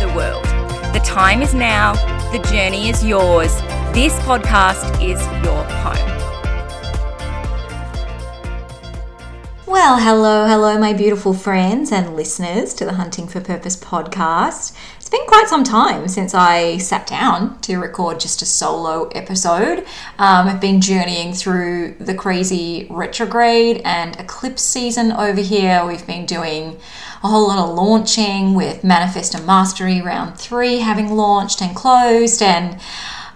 the world. The time is now, the journey is yours. This podcast is your home. Well, hello, hello, my beautiful friends and listeners to the Hunting for Purpose podcast. It's been quite some time since I sat down to record just a solo episode. Um, I've been journeying through the crazy retrograde and eclipse season over here. We've been doing a whole lot of launching with Manifestor Mastery round three having launched and closed. And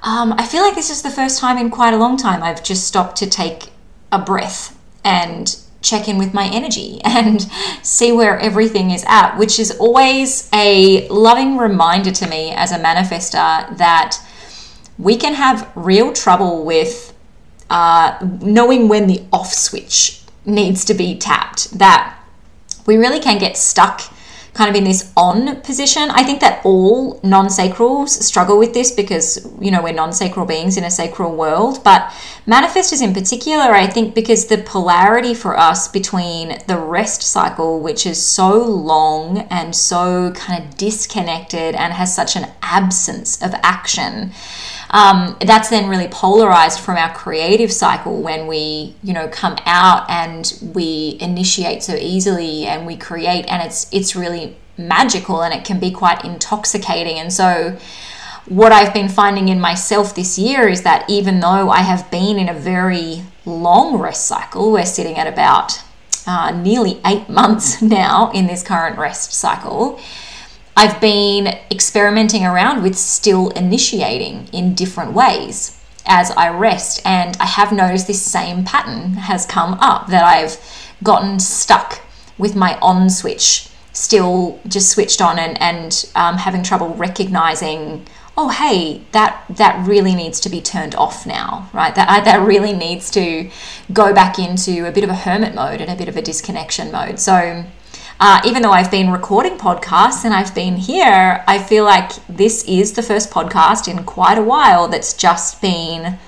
um, I feel like this is the first time in quite a long time I've just stopped to take a breath and check in with my energy and see where everything is at, which is always a loving reminder to me as a manifestor that we can have real trouble with uh, knowing when the off switch needs to be tapped. That we really can get stuck kind of in this on position. I think that all non sacrals struggle with this because, you know, we're non sacral beings in a sacral world. But manifestors in particular, I think, because the polarity for us between the rest cycle, which is so long and so kind of disconnected and has such an absence of action. Um, that's then really polarized from our creative cycle when we you know come out and we initiate so easily and we create and it's it's really magical and it can be quite intoxicating. And so what I've been finding in myself this year is that even though I have been in a very long rest cycle, we're sitting at about uh, nearly eight months now in this current rest cycle, I've been experimenting around with still initiating in different ways as I rest. And I have noticed this same pattern has come up that I've gotten stuck with my on switch, still just switched on and, and um, having trouble recognizing. Oh, hey, that that really needs to be turned off now, right? That that really needs to go back into a bit of a hermit mode and a bit of a disconnection mode. So, uh, even though I've been recording podcasts and I've been here, I feel like this is the first podcast in quite a while that's just been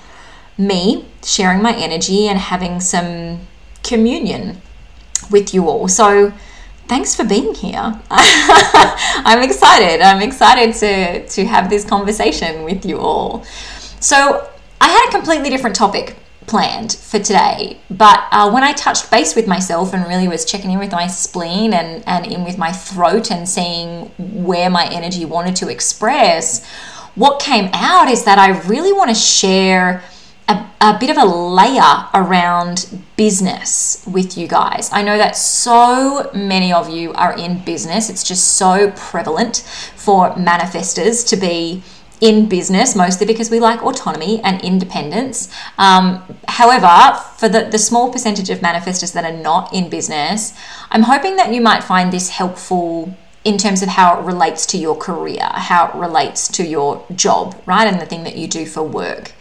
me sharing my energy and having some communion with you all. So, thanks for being here. I'm excited. I'm excited to, to have this conversation with you all. So, I had a completely different topic planned for today. But uh, when I touched base with myself and really was checking in with my spleen and, and in with my throat and seeing where my energy wanted to express, what came out is that I really want to share a, a bit of a layer around business with you guys. I know that so many of you are in business, it's just so prevalent for manifestors to be in business, mostly because we like autonomy and independence. Um, however, for the, the small percentage of manifestors that are not in business, I'm hoping that you might find this helpful in terms of how it relates to your career, how it relates to your job, right? And the thing that you do for work.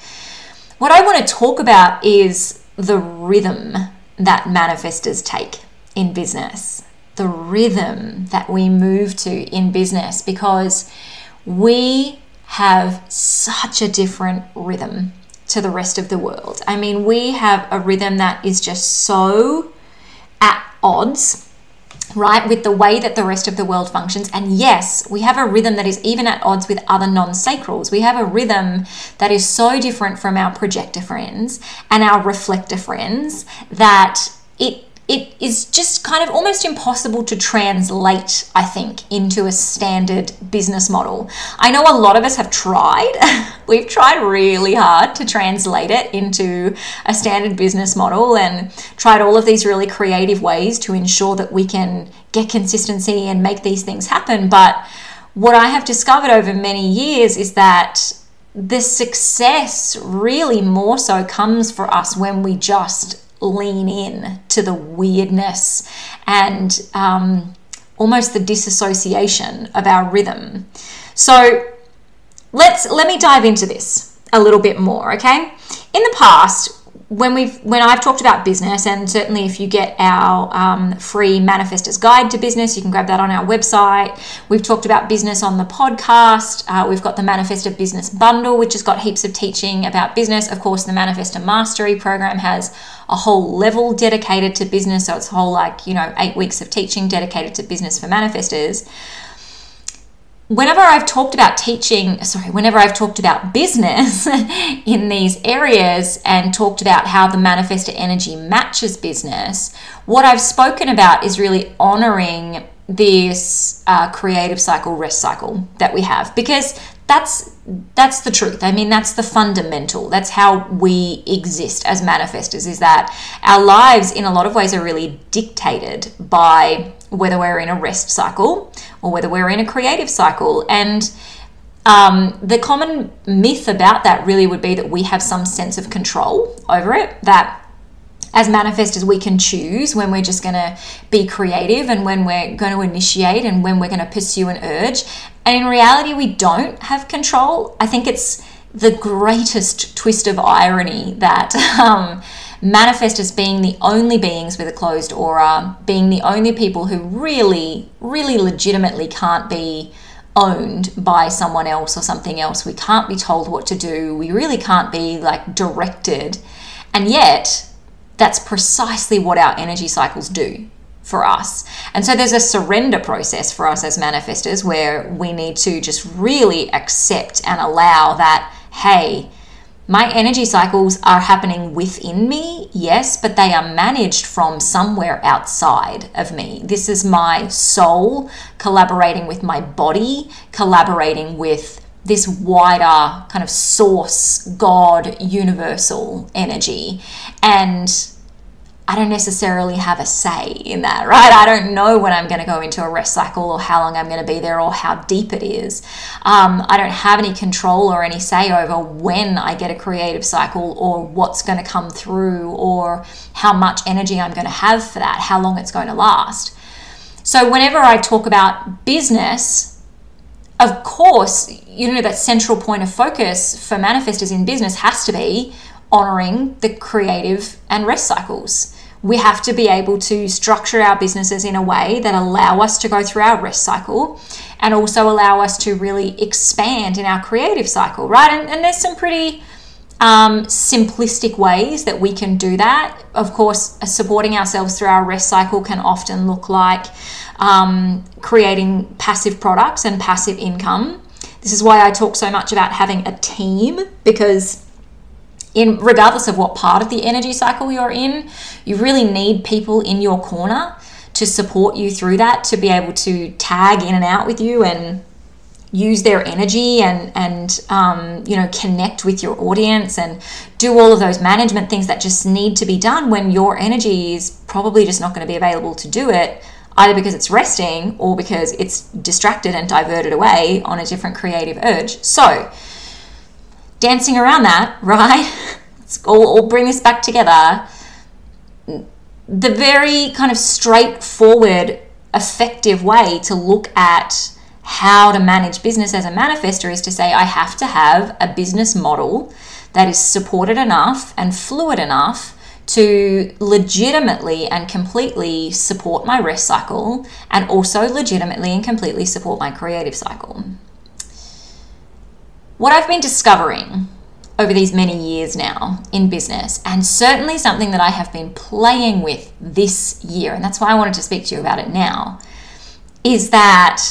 What I want to talk about is the rhythm that manifestors take in business, the rhythm that we move to in business, because we have such a different rhythm to the rest of the world. I mean, we have a rhythm that is just so at odds, right, with the way that the rest of the world functions. And yes, we have a rhythm that is even at odds with other non sacrals. We have a rhythm that is so different from our projector friends and our reflector friends that it it is just kind of almost impossible to translate, I think, into a standard business model. I know a lot of us have tried. We've tried really hard to translate it into a standard business model and tried all of these really creative ways to ensure that we can get consistency and make these things happen. But what I have discovered over many years is that the success really more so comes for us when we just lean in to the weirdness and um, almost the disassociation of our rhythm. So let's let me dive into this a little bit more, okay? In the past, when we've when I've talked about business, and certainly if you get our um, free manifestors guide to business, you can grab that on our website. We've talked about business on the podcast. Uh, we've got the Manifestor Business Bundle, which has got heaps of teaching about business. Of course, the Manifestor Mastery program has a whole level dedicated to business, so it's a whole like you know eight weeks of teaching dedicated to business for manifestors whenever I've talked about teaching, sorry, whenever I've talked about business in these areas and talked about how the manifestor energy matches business, what I've spoken about is really honoring this uh, creative cycle, rest cycle that we have because that's that's the truth. I mean, that's the fundamental. That's how we exist as manifestors. Is that our lives, in a lot of ways, are really dictated by whether we're in a rest cycle or whether we're in a creative cycle. And um, the common myth about that really would be that we have some sense of control over it. That as manifestors, we can choose when we're just going to be creative and when we're going to initiate and when we're going to pursue an urge. And in reality, we don't have control. I think it's the greatest twist of irony that. Um, manifestors being the only beings with a closed aura, being the only people who really, really legitimately can't be owned by someone else or something else. We can't be told what to do. We really can't be like directed. And yet, that's precisely what our energy cycles do for us. And so there's a surrender process for us as manifestors where we need to just really accept and allow that, hey, my energy cycles are happening within me, yes, but they are managed from somewhere outside of me. This is my soul collaborating with my body, collaborating with this wider kind of source, God, universal energy. And I don't necessarily have a say in that, right? I don't know when I'm going to go into a rest cycle or how long I'm going to be there or how deep it is. Um, I don't have any control or any say over when I get a creative cycle or what's going to come through or how much energy I'm going to have for that, how long it's going to last. So, whenever I talk about business, of course, you know, that central point of focus for manifestors in business has to be honoring the creative and rest cycles we have to be able to structure our businesses in a way that allow us to go through our rest cycle and also allow us to really expand in our creative cycle, right? And, and there's some pretty um, simplistic ways that we can do that. Of course, supporting ourselves through our rest cycle can often look like um, creating passive products and passive income. This is why I talk so much about having a team because in regardless of what part of the energy cycle you're in, you really need people in your corner to support you through that, to be able to tag in and out with you and use their energy and and um, you know connect with your audience and do all of those management things that just need to be done when your energy is probably just not going to be available to do it either because it's resting or because it's distracted and diverted away on a different creative urge so dancing around that, right? Let's all, all bring this back together. The very kind of straightforward, effective way to look at how to manage business as a manifestor is to say, I have to have a business model that is supported enough and fluid enough to legitimately and completely support my rest cycle and also legitimately and completely support my creative cycle. What I've been discovering over these many years now in business, and certainly something that I have been playing with this year, and that's why I wanted to speak to you about it now, is that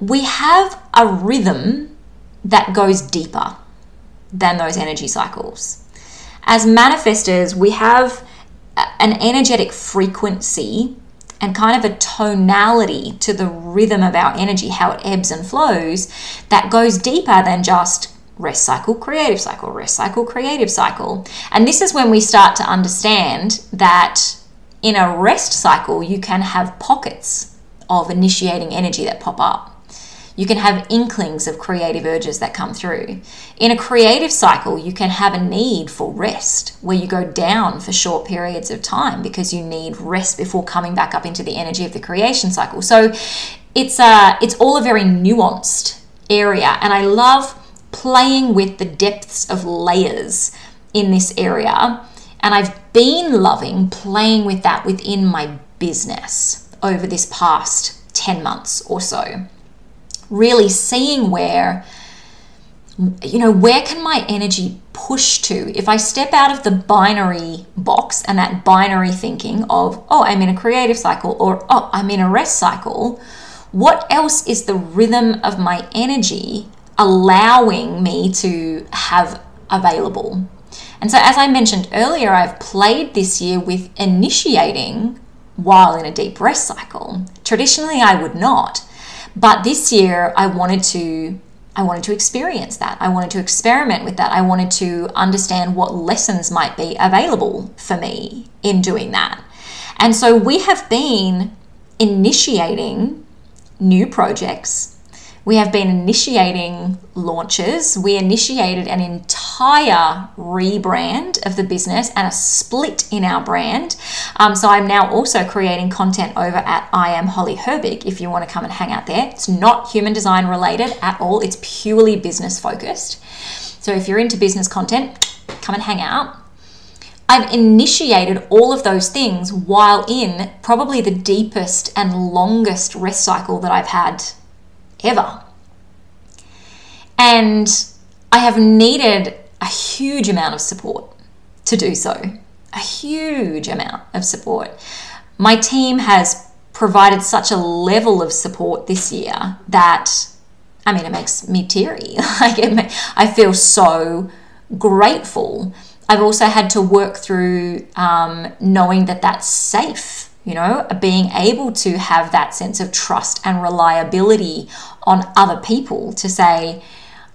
we have a rhythm that goes deeper than those energy cycles. As manifestors, we have an energetic frequency and kind of a tonality to the rhythm of our energy, how it ebbs and flows, that goes deeper than just rest cycle, creative cycle, rest cycle, creative cycle. And this is when we start to understand that in a rest cycle, you can have pockets of initiating energy that pop up. You can have inklings of creative urges that come through. In a creative cycle, you can have a need for rest where you go down for short periods of time because you need rest before coming back up into the energy of the creation cycle. So it's a, uh, it's all a very nuanced area and I love playing with the depths of layers in this area and I've been loving playing with that within my business over this past 10 months or so really seeing where you know where can my energy push to? If i step out of the binary box and that binary thinking of oh i'm in a creative cycle or oh i'm in a rest cycle what else is the rhythm of my energy allowing me to have available? And so as i mentioned earlier i've played this year with initiating while in a deep rest cycle. Traditionally i would not but this year, I wanted to I wanted to experience that. I wanted to experiment with that. I wanted to understand what lessons might be available for me in doing that. And so we have been initiating new projects we have been initiating launches. We initiated an entire rebrand of the business and a split in our brand. Um, so I'm now also creating content over at I am Holly Herbig if you want to come and hang out there. It's not human design related at all, it's purely business focused. So if you're into business content, come and hang out. I've initiated all of those things while in probably the deepest and longest rest cycle that I've had ever. And I have needed a huge amount of support to do so. A huge amount of support. My team has provided such a level of support this year that, I mean, it makes me teary. like it, I feel so grateful. I've also had to work through um, knowing that that's safe you know, being able to have that sense of trust and reliability on other people to say,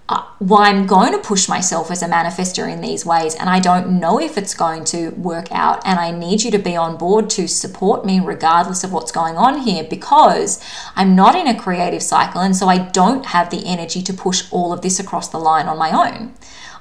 uh, well, I'm going to push myself as a manifestor in these ways, and I don't know if it's going to work out. And I need you to be on board to support me regardless of what's going on here because I'm not in a creative cycle, and so I don't have the energy to push all of this across the line on my own.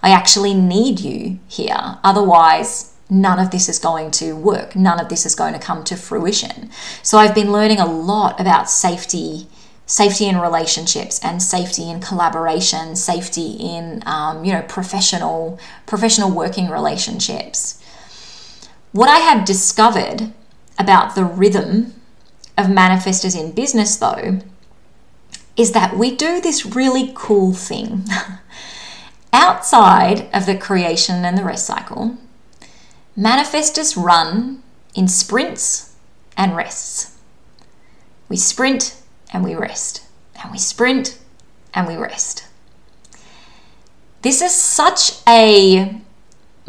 I actually need you here. Otherwise, none of this is going to work. None of this is going to come to fruition. So I've been learning a lot about safety, safety in relationships, and safety in collaboration, safety in um, you know professional professional working relationships. What I have discovered about the rhythm of manifestors in business, though, is that we do this really cool thing. Outside of the creation and the rest cycle, Manifestors run in sprints and rests. We sprint and we rest, and we sprint and we rest. This is such a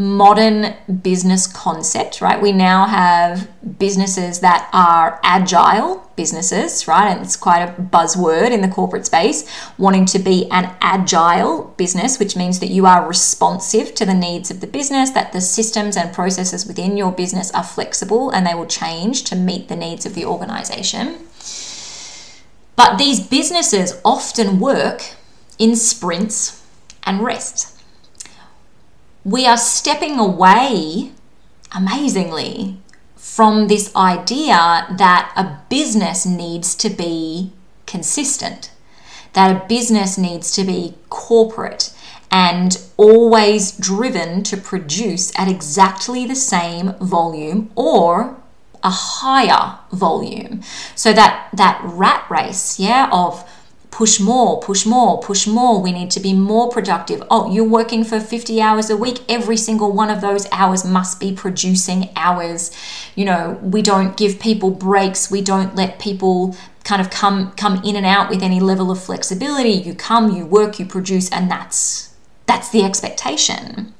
modern business concept, right? We now have businesses that are agile businesses, right? And it's quite a buzzword in the corporate space, wanting to be an agile business, which means that you are responsive to the needs of the business, that the systems and processes within your business are flexible and they will change to meet the needs of the organization. But these businesses often work in sprints and rests we are stepping away amazingly from this idea that a business needs to be consistent, that a business needs to be corporate and always driven to produce at exactly the same volume or a higher volume. So that that rat race, yeah, of push more, push more, push more. We need to be more productive. Oh, you're working for 50 hours a week. Every single one of those hours must be producing hours. You know, we don't give people breaks. We don't let people kind of come come in and out with any level of flexibility. You come, you work, you produce and that's that's the expectation.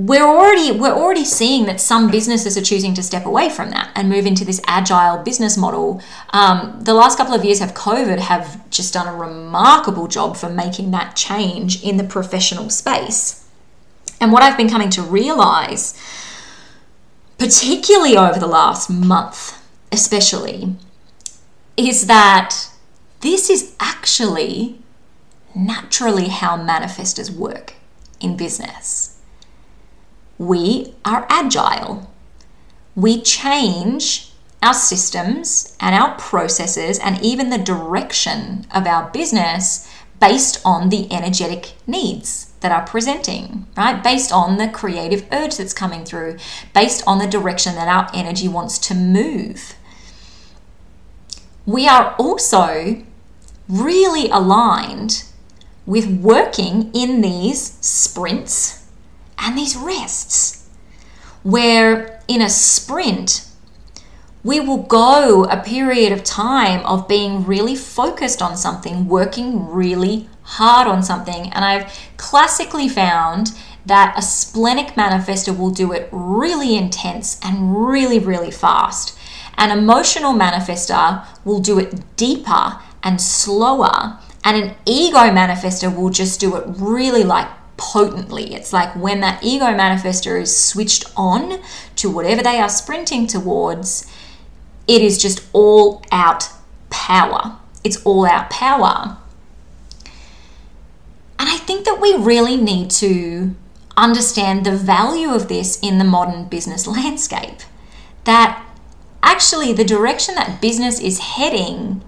We're already we're already seeing that some businesses are choosing to step away from that and move into this agile business model. Um, the last couple of years of COVID have just done a remarkable job for making that change in the professional space. And what I've been coming to realize, particularly over the last month, especially, is that this is actually naturally how manifestors work in business we are agile. We change our systems and our processes and even the direction of our business based on the energetic needs that are presenting, right? Based on the creative urge that's coming through, based on the direction that our energy wants to move. We are also really aligned with working in these sprints and these rests, where in a sprint, we will go a period of time of being really focused on something, working really hard on something. And I've classically found that a splenic manifestor will do it really intense and really, really fast. An emotional manifestor will do it deeper and slower. And an ego manifestor will just do it really like potently. It's like when that ego manifestor is switched on to whatever they are sprinting towards, it is just all out power. It's all out power. And I think that we really need to understand the value of this in the modern business landscape. That actually, the direction that business is heading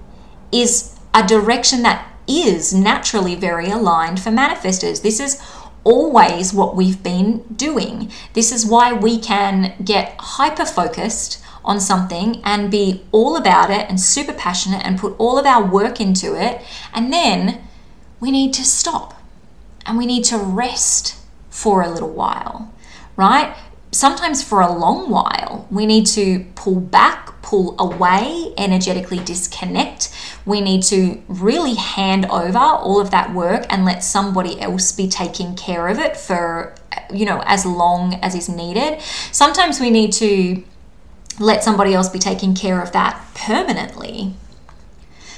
is a direction that is naturally very aligned for manifestors. This is always what we've been doing. This is why we can get hyper focused on something and be all about it and super passionate and put all of our work into it. And then we need to stop and we need to rest for a little while, right? Sometimes for a long while, we need to pull back pull away, energetically disconnect. We need to really hand over all of that work and let somebody else be taking care of it for, you know, as long as is needed. Sometimes we need to let somebody else be taking care of that permanently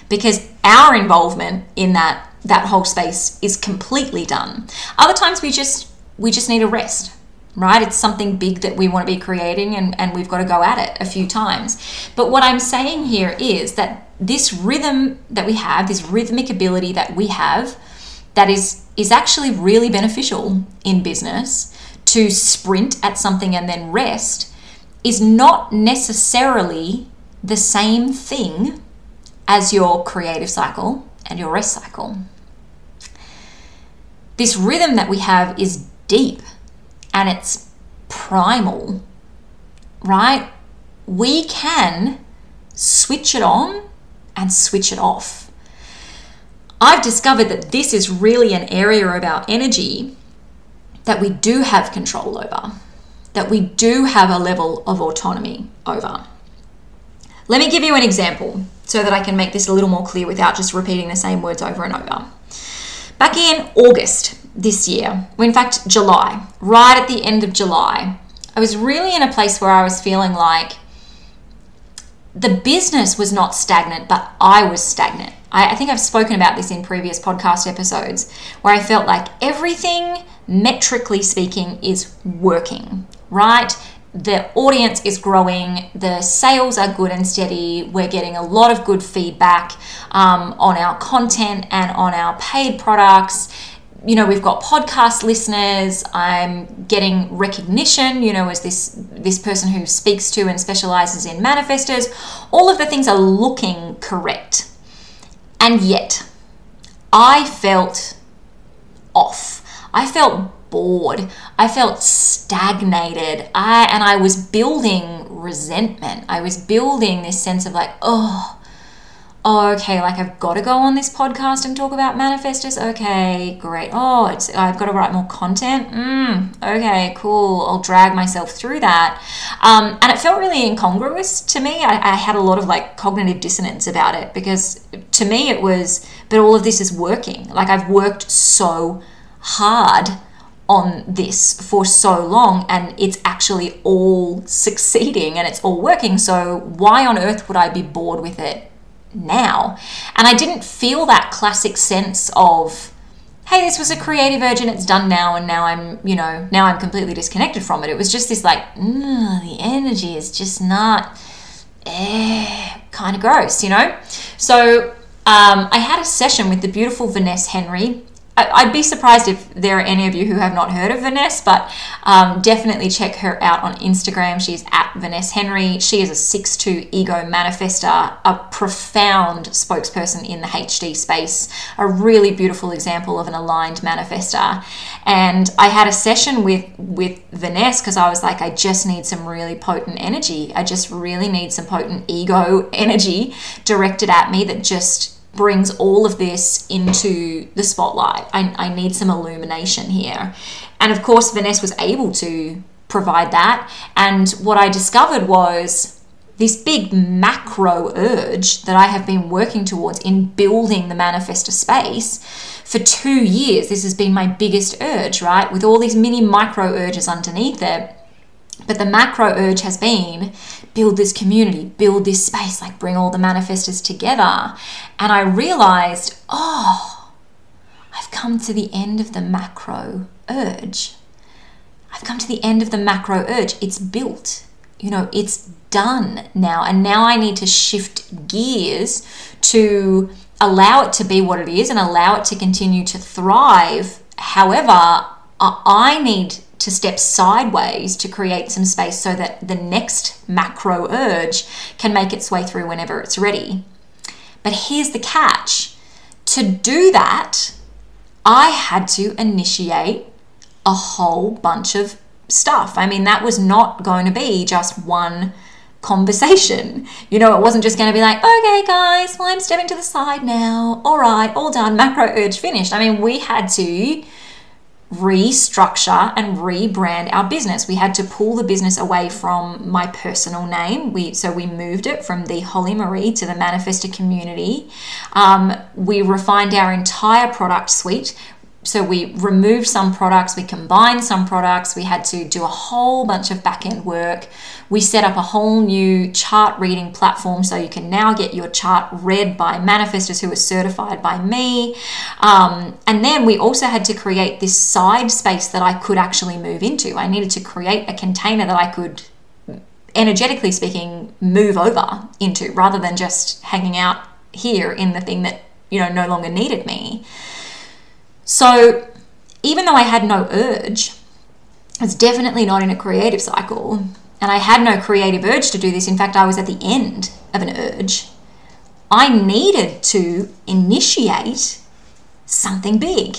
because our involvement in that that whole space is completely done. Other times we just we just need a rest right? It's something big that we want to be creating and, and we've got to go at it a few times. But what I'm saying here is that this rhythm that we have, this rhythmic ability that we have, that is is actually really beneficial in business to sprint at something and then rest is not necessarily the same thing as your creative cycle and your rest cycle. This rhythm that we have is deep and it's primal, right? We can switch it on and switch it off. I've discovered that this is really an area of our energy that we do have control over, that we do have a level of autonomy over. Let me give you an example so that I can make this a little more clear without just repeating the same words over and over. Back in August, this year, in fact, July, right at the end of July, I was really in a place where I was feeling like the business was not stagnant, but I was stagnant. I, I think I've spoken about this in previous podcast episodes where I felt like everything, metrically speaking, is working, right? the audience is growing, the sales are good and steady, we're getting a lot of good feedback um, on our content and on our paid products you know we've got podcast listeners. I'm getting recognition you know as this this person who speaks to and specializes in manifestors. All of the things are looking correct. And yet i felt off. I felt bored. I felt stagnated. I and i was building resentment. I was building this sense of like oh oh, okay, like I've got to go on this podcast and talk about manifestors. Okay, great. Oh, it's I've got to write more content. Mm, okay, cool. I'll drag myself through that. Um, and it felt really incongruous to me. I, I had a lot of like cognitive dissonance about it because to me it was, but all of this is working. Like I've worked so hard on this for so long and it's actually all succeeding and it's all working. So, why on earth would I be bored with it now? And I didn't feel that classic sense of, hey, this was a creative urge and it's done now, and now I'm, you know, now I'm completely disconnected from it. It was just this like, the energy is just not eh, kind of gross, you know? So, um, I had a session with the beautiful Vanessa Henry I'd be surprised if there are any of you who have not heard of Vanessa, but um, definitely check her out on Instagram. She's at Vanessa Henry. She is a 6'2 ego manifestor, a profound spokesperson in the HD space, a really beautiful example of an aligned manifestor. And I had a session with, with Vanessa because I was like, I just need some really potent energy. I just really need some potent ego energy directed at me that just brings all of this into the spotlight. I, I need some illumination here. And of course, Vanessa was able to provide that. And what I discovered was this big macro urge that I have been working towards in building the manifestor space for two years. This has been my biggest urge, right? With all these mini micro urges underneath it. But the macro urge has been build this community, build this space, like bring all the manifestors together. And I realized, oh, I've come to the end of the macro urge. I've come to the end of the macro urge. It's built, you know, it's done now. And now I need to shift gears to allow it to be what it is and allow it to continue to thrive. However, I need to step sideways to create some space so that the next macro urge can make its way through whenever it's ready. But here's the catch to do that, I had to initiate a whole bunch of stuff. I mean, that was not going to be just one conversation. You know, it wasn't just going to be like, okay, guys, well, I'm stepping to the side now. All right, all done, macro urge finished. I mean, we had to restructure and rebrand our business. We had to pull the business away from my personal name. We so we moved it from the Holly Marie to the Manifestor community. Um, we refined our entire product suite so we removed some products, we combined some products, we had to do a whole bunch of back end work. We set up a whole new chart reading platform so you can now get your chart read by manifestors who are certified by me. Um, and then we also had to create this side space that I could actually move into. I needed to create a container that I could energetically speaking move over into rather than just hanging out here in the thing that you know no longer needed me so even though I had no urge, it's definitely not in a creative cycle, and I had no creative urge to do this. In fact, I was at the end of an urge. I needed to initiate something big.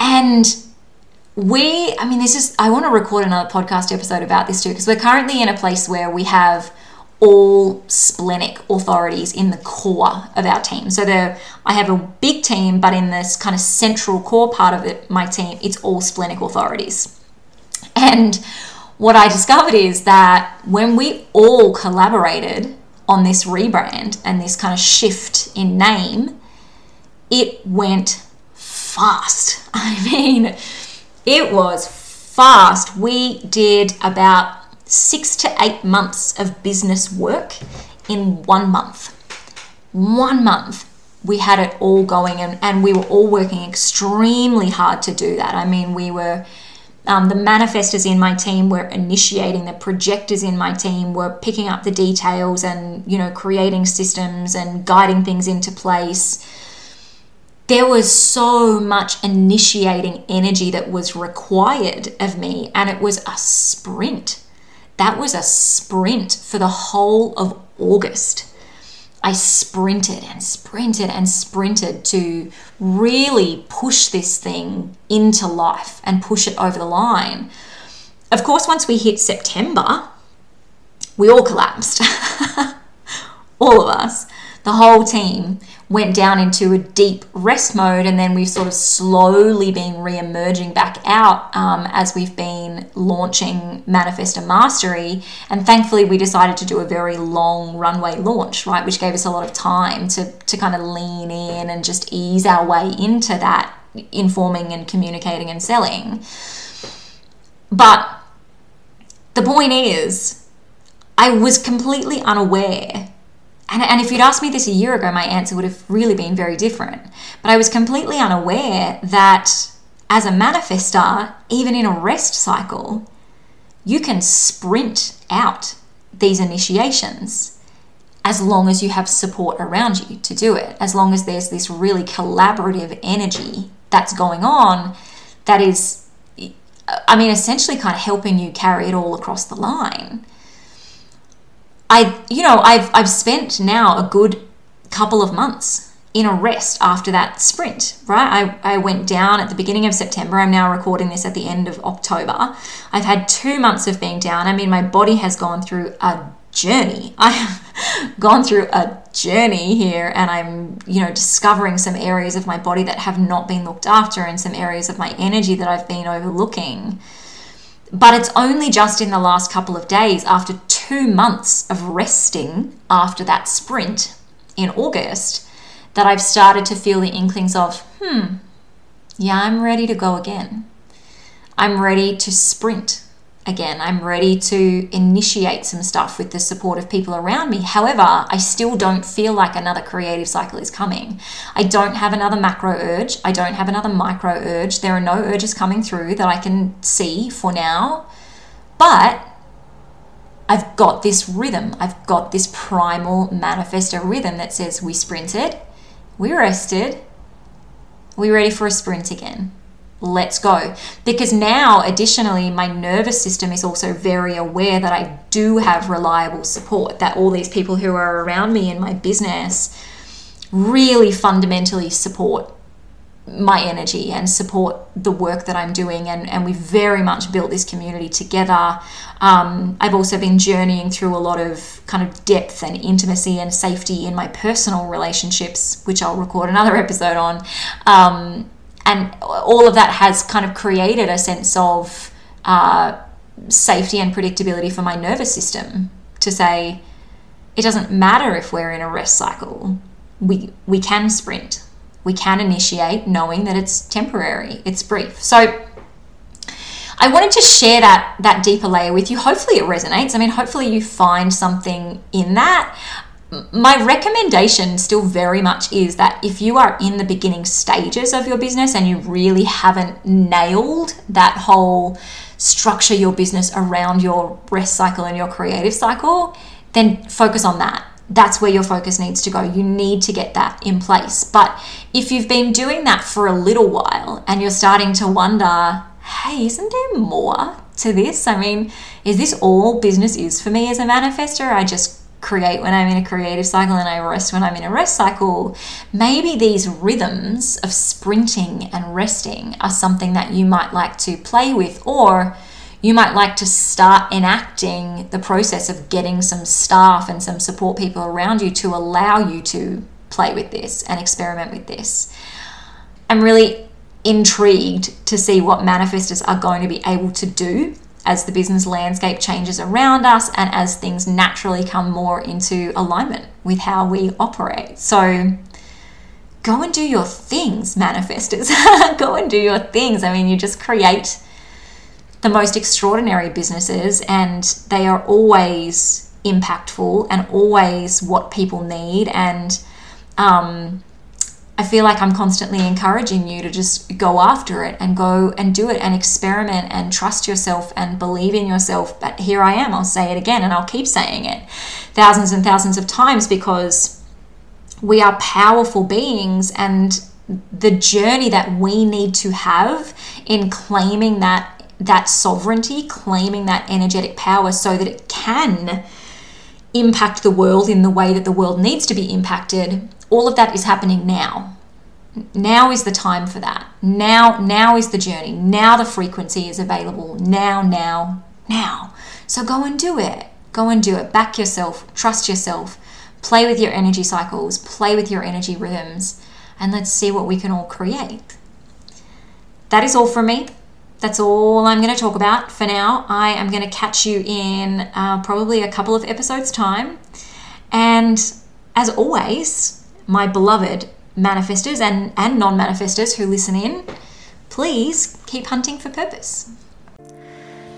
And we, I mean, this is, I want to record another podcast episode about this too, because we're currently in a place where we have all splenic authorities in the core of our team. So there, I have a big team, but in this kind of central core part of it, my team, it's all splenic authorities. And what I discovered is that when we all collaborated on this rebrand and this kind of shift in name, it went fast. I mean, it was fast. We did about six to eight months of business work in one month. One month, we had it all going, and, and we were all working extremely hard to do that. I mean, we were. Um, the manifestors in my team were initiating the projectors in my team were picking up the details and you know creating systems and guiding things into place there was so much initiating energy that was required of me and it was a sprint that was a sprint for the whole of August. I sprinted and sprinted and sprinted to really push this thing into life and push it over the line. Of course, once we hit September, we all collapsed. all of us, the whole team went down into a deep rest mode, and then we've sort of slowly been re emerging back out um, as we've been launching Manifestor Mastery. And thankfully, we decided to do a very long runway launch, right, which gave us a lot of time to, to kind of lean in and just ease our way into that informing and communicating and selling. But the point is, I was completely unaware. And, and if you'd asked me this a year ago, my answer would have really been very different. But I was completely unaware that as a manifestor, even in a rest cycle, you can sprint out these initiations as long as you have support around you to do it, as long as there's this really collaborative energy that's going on that is I mean, essentially kind of helping you carry it all across the line. I, you know, I've, I've spent now a good couple of months in a rest after that sprint, right? I, I went down at the beginning of September. I'm now recording this at the end of October. I've had two months of being down. I mean, my body has gone through a journey. I have gone through a journey here and I'm, you know, discovering some areas of my body that have not been looked after and some areas of my energy that I've been overlooking. But it's only just in the last couple of days after two months of resting after that sprint in August that I've started to feel the inklings of, hmm, yeah, I'm ready to go again. I'm ready to sprint again. I'm ready to initiate some stuff with the support of people around me. However, I still don't feel like another creative cycle is coming. I don't have another macro urge. I don't have another micro urge. There are no urges coming through that I can see for now. But I've got this rhythm. I've got this primal manifestor rhythm that says we sprinted, we rested, we're ready for a sprint again let's go. Because now, additionally, my nervous system is also very aware that I do have reliable support, that all these people who are around me in my business really fundamentally support my energy and support the work that I'm doing. And, and we've very much built this community together. Um, I've also been journeying through a lot of kind of depth and intimacy and safety in my personal relationships, which I'll record another episode on. Um, and all of that has kind of created a sense of uh, safety and predictability for my nervous system to say it doesn't matter if we're in a rest cycle. We we can sprint. We can initiate knowing that it's temporary. It's brief. So I wanted to share that that deeper layer with you. Hopefully it resonates. I mean, hopefully you find something in that my recommendation still very much is that if you are in the beginning stages of your business and you really haven't nailed that whole structure your business around your rest cycle and your creative cycle, then focus on that. That's where your focus needs to go. You need to get that in place. But if you've been doing that for a little while and you're starting to wonder, hey, isn't there more to this? I mean, is this all business is for me as a manifestor? I just create when I'm in a creative cycle and I rest when I'm in a rest cycle, maybe these rhythms of sprinting and resting are something that you might like to play with, or you might like to start enacting the process of getting some staff and some support people around you to allow you to play with this and experiment with this. I'm really intrigued to see what manifestors are going to be able to do as the business landscape changes around us and as things naturally come more into alignment with how we operate. So, go and do your things, manifestors. go and do your things. I mean, you just create the most extraordinary businesses, and they are always impactful and always what people need. And um, I feel like I'm constantly encouraging you to just go after it and go and do it and experiment and trust yourself and believe in yourself. But here I am, I'll say it again and I'll keep saying it thousands and thousands of times because we are powerful beings and the journey that we need to have in claiming that that sovereignty, claiming that energetic power so that it can impact the world in the way that the world needs to be impacted all of that is happening now. Now is the time for that. Now now is the journey. Now the frequency is available. Now now now. So go and do it. Go and do it. Back yourself. Trust yourself. Play with your energy cycles. Play with your energy rhythms. And let's see what we can all create. That is all from me. That's all I'm going to talk about for now. I am going to catch you in uh, probably a couple of episodes' time. And as always, my beloved manifestors and, and non manifestors who listen in, please keep hunting for purpose.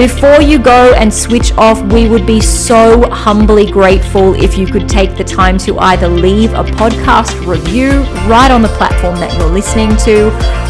Before you go and switch off, we would be so humbly grateful if you could take the time to either leave a podcast review right on the platform that you're listening to